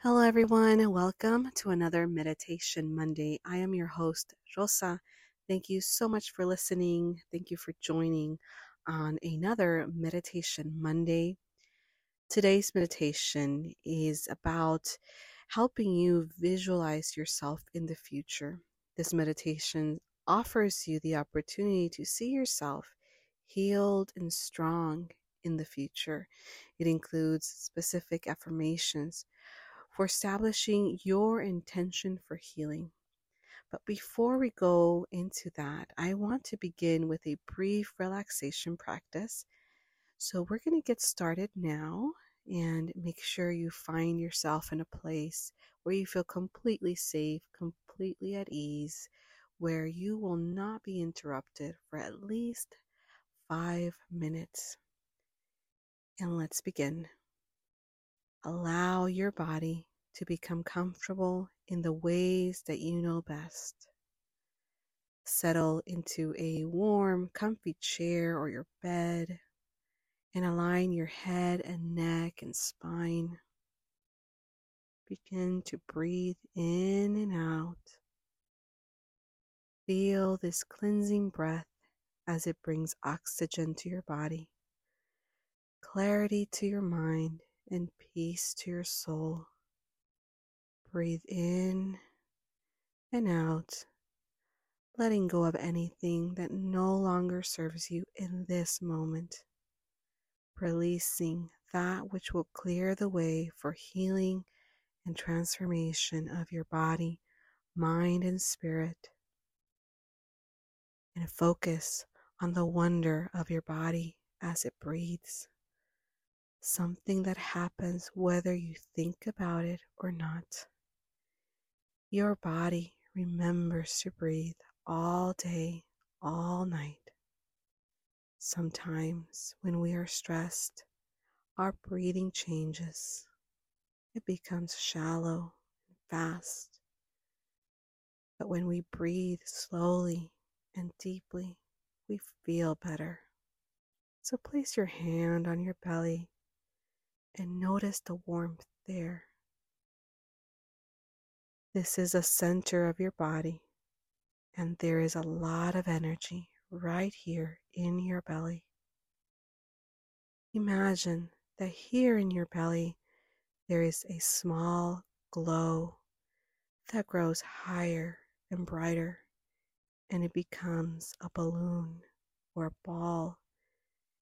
Hello, everyone, welcome to another Meditation Monday. I am your host, Rosa. Thank you so much for listening. Thank you for joining on another Meditation Monday. Today's meditation is about helping you visualize yourself in the future. This meditation offers you the opportunity to see yourself healed and strong in the future. It includes specific affirmations for establishing your intention for healing. But before we go into that, I want to begin with a brief relaxation practice. So we're going to get started now and make sure you find yourself in a place where you feel completely safe, completely at ease, where you will not be interrupted for at least five minutes. And let's begin. Allow your body to become comfortable in the ways that you know best. Settle into a warm, comfy chair or your bed and align your head and neck and spine. Begin to breathe in and out. Feel this cleansing breath as it brings oxygen to your body, clarity to your mind, and peace to your soul. Breathe in and out, letting go of anything that no longer serves you in this moment. Releasing that which will clear the way for healing and transformation of your body, mind, and spirit. And focus on the wonder of your body as it breathes. Something that happens whether you think about it or not. Your body remembers to breathe all day, all night. Sometimes, when we are stressed, our breathing changes. It becomes shallow and fast. But when we breathe slowly and deeply, we feel better. So place your hand on your belly and notice the warmth there. This is a center of your body, and there is a lot of energy right here in your belly. Imagine that here in your belly there is a small glow that grows higher and brighter, and it becomes a balloon or a ball,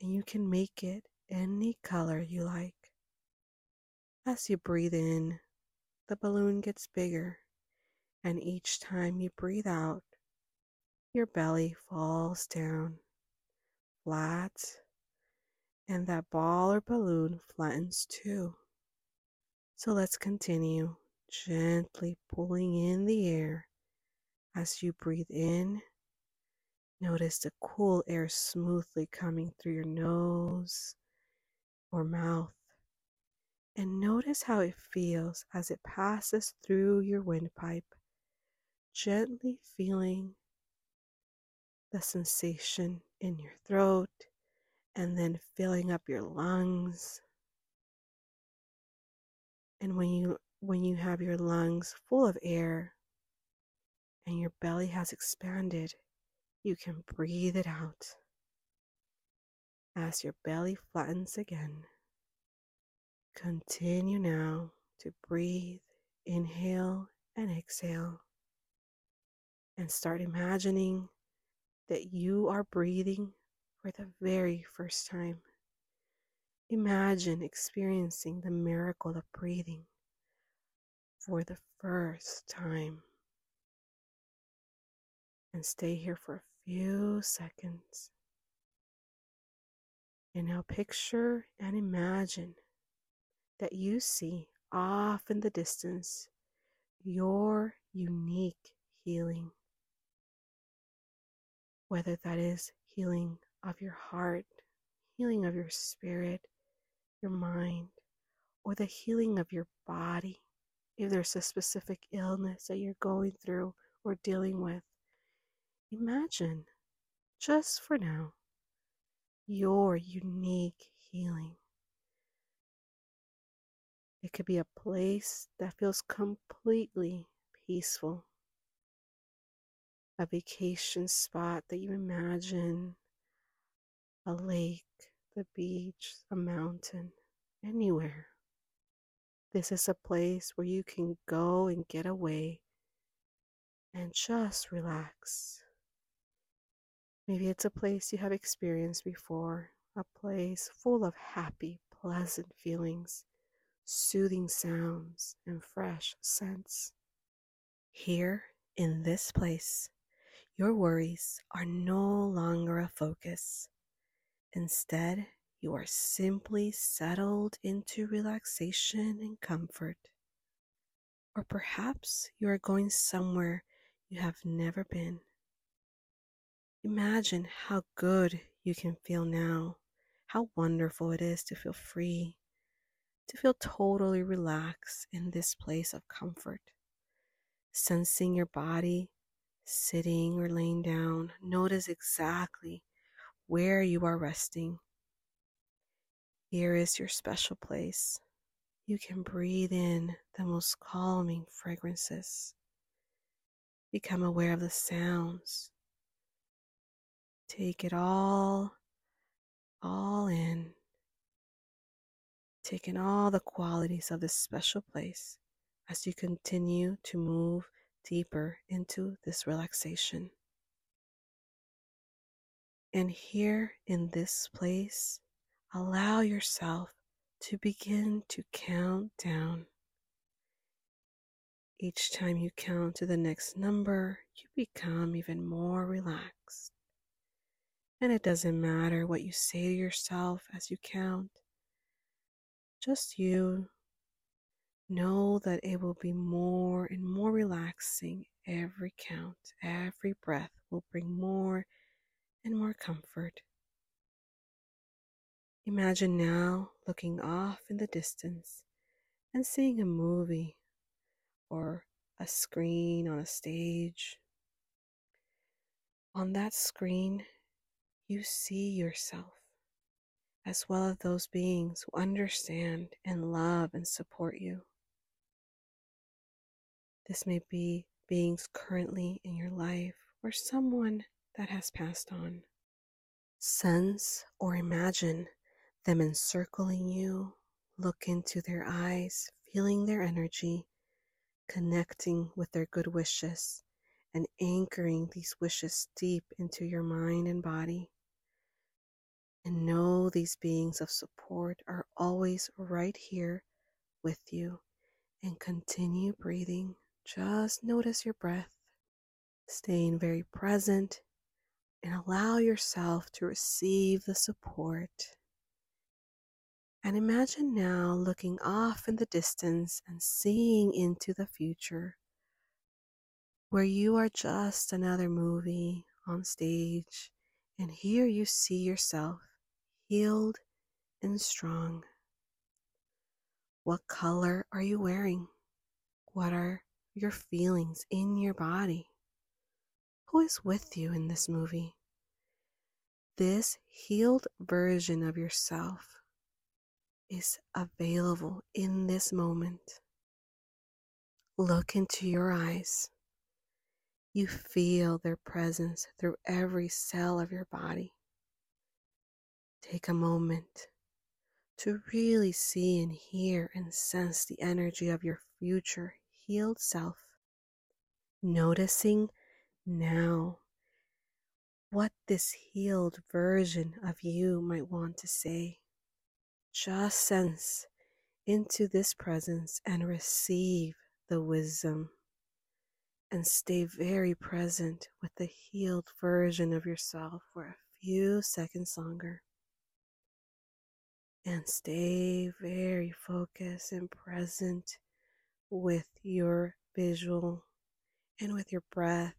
and you can make it any color you like. As you breathe in, the balloon gets bigger, and each time you breathe out, your belly falls down flat, and that ball or balloon flattens too. So let's continue gently pulling in the air as you breathe in. Notice the cool air smoothly coming through your nose or mouth and notice how it feels as it passes through your windpipe, gently feeling the sensation in your throat and then filling up your lungs. And when you when you have your lungs full of air and your belly has expanded, you can breathe it out as your belly flattens again. Continue now to breathe, inhale and exhale, and start imagining that you are breathing for the very first time. Imagine experiencing the miracle of breathing for the first time. And stay here for a few seconds. And now picture and imagine that you see off in the distance your unique healing. Whether that is healing of your heart, healing of your spirit, your mind, or the healing of your body. If there's a specific illness that you're going through or dealing with, imagine just for now your unique healing. It could be a place that feels completely peaceful, a vacation spot that you imagine, a lake, the beach, a mountain, anywhere. This is a place where you can go and get away and just relax. Maybe it's a place you have experienced before, a place full of happy, pleasant feelings, soothing sounds, and fresh scents. Here in this place, your worries are no longer a focus. Instead, you are simply settled into relaxation and comfort. Or perhaps you are going somewhere you have never been Imagine how good you can feel now, how wonderful it is to feel free, to feel totally relaxed in this place of comfort. Sensing your body sitting or laying down, notice exactly where you are resting. Here is your special place. You can breathe in the most calming fragrances. Become aware of the sounds Take it all, all in. Taking all the qualities of this special place as you continue to move deeper into this relaxation. And here in this place, allow yourself to begin to count down. Each time you count to the next number, you become even more relaxed. And it doesn't matter what you say to yourself as you count. Just you know that it will be more and more relaxing every count. Every breath will bring more and more comfort. Imagine now looking off in the distance and seeing a movie or a screen on a stage. On that screen, you see yourself, as well as those beings who understand and love and support you. This may be beings currently in your life or someone that has passed on. Sense or imagine them encircling you, look into their eyes, feeling their energy, connecting with their good wishes, and anchoring these wishes deep into your mind and body. And know these beings of support are always right here with you. And continue breathing. Just notice your breath, staying very present, and allow yourself to receive the support. And imagine now looking off in the distance and seeing into the future where you are just another movie on stage, and here you see yourself healed and strong. What color are you wearing? What are your feelings in your body? Who is with you in this movie? This healed version of yourself is available in this moment. Look into your eyes. You feel their presence through every cell of your body. Take a moment to really see and hear and sense the energy of your future healed self. Noticing now what this healed version of you might want to say. just sense into this presence and receive the wisdom and stay very present with the healed version of yourself for a few seconds longer. And stay very focused and present with your visual and with your breath.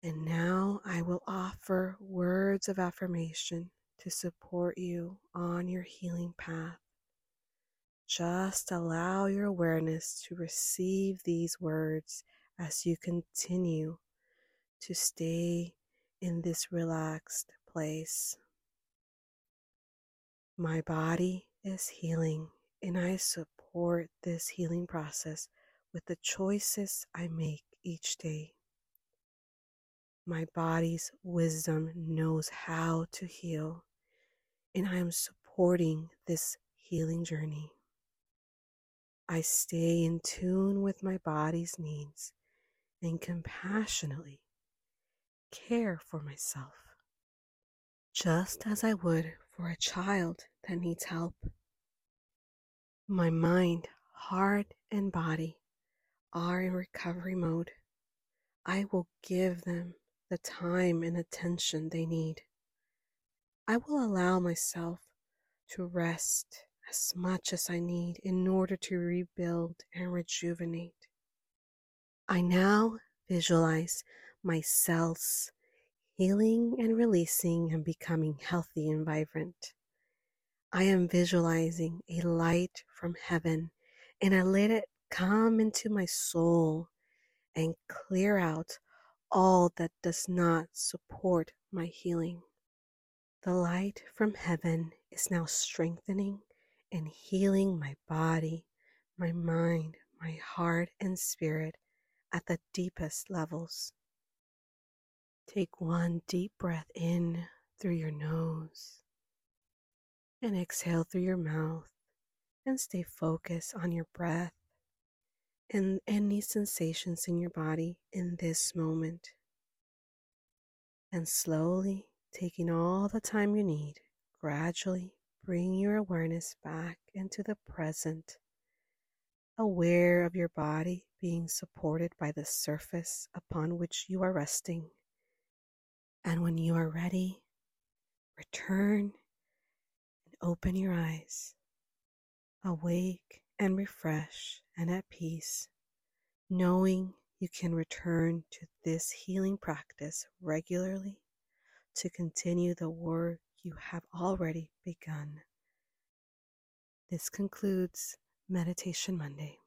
And now I will offer words of affirmation to support you on your healing path. Just allow your awareness to receive these words as you continue to stay in this relaxed place. My body is healing, and I support this healing process with the choices I make each day. My body's wisdom knows how to heal, and I am supporting this healing journey. I stay in tune with my body's needs and compassionately care for myself, just as I would for a child that needs help. My mind, heart, and body are in recovery mode. I will give them the time and attention they need. I will allow myself to rest as much as I need in order to rebuild and rejuvenate. I now visualize my cells healing and releasing and becoming healthy and vibrant. I am visualizing a light from heaven and I let it come into my soul and clear out all that does not support my healing. The light from heaven is now strengthening and healing my body, my mind, my heart, and spirit at the deepest levels. Take one deep breath in through your nose and exhale through your mouth and stay focused on your breath and any sensations in your body in this moment. And slowly, taking all the time you need, gradually Bring your awareness back into the present, aware of your body being supported by the surface upon which you are resting. And when you are ready, return and open your eyes, awake and refreshed and at peace, knowing you can return to this healing practice regularly to continue the work you have already begun. This concludes Meditation Monday.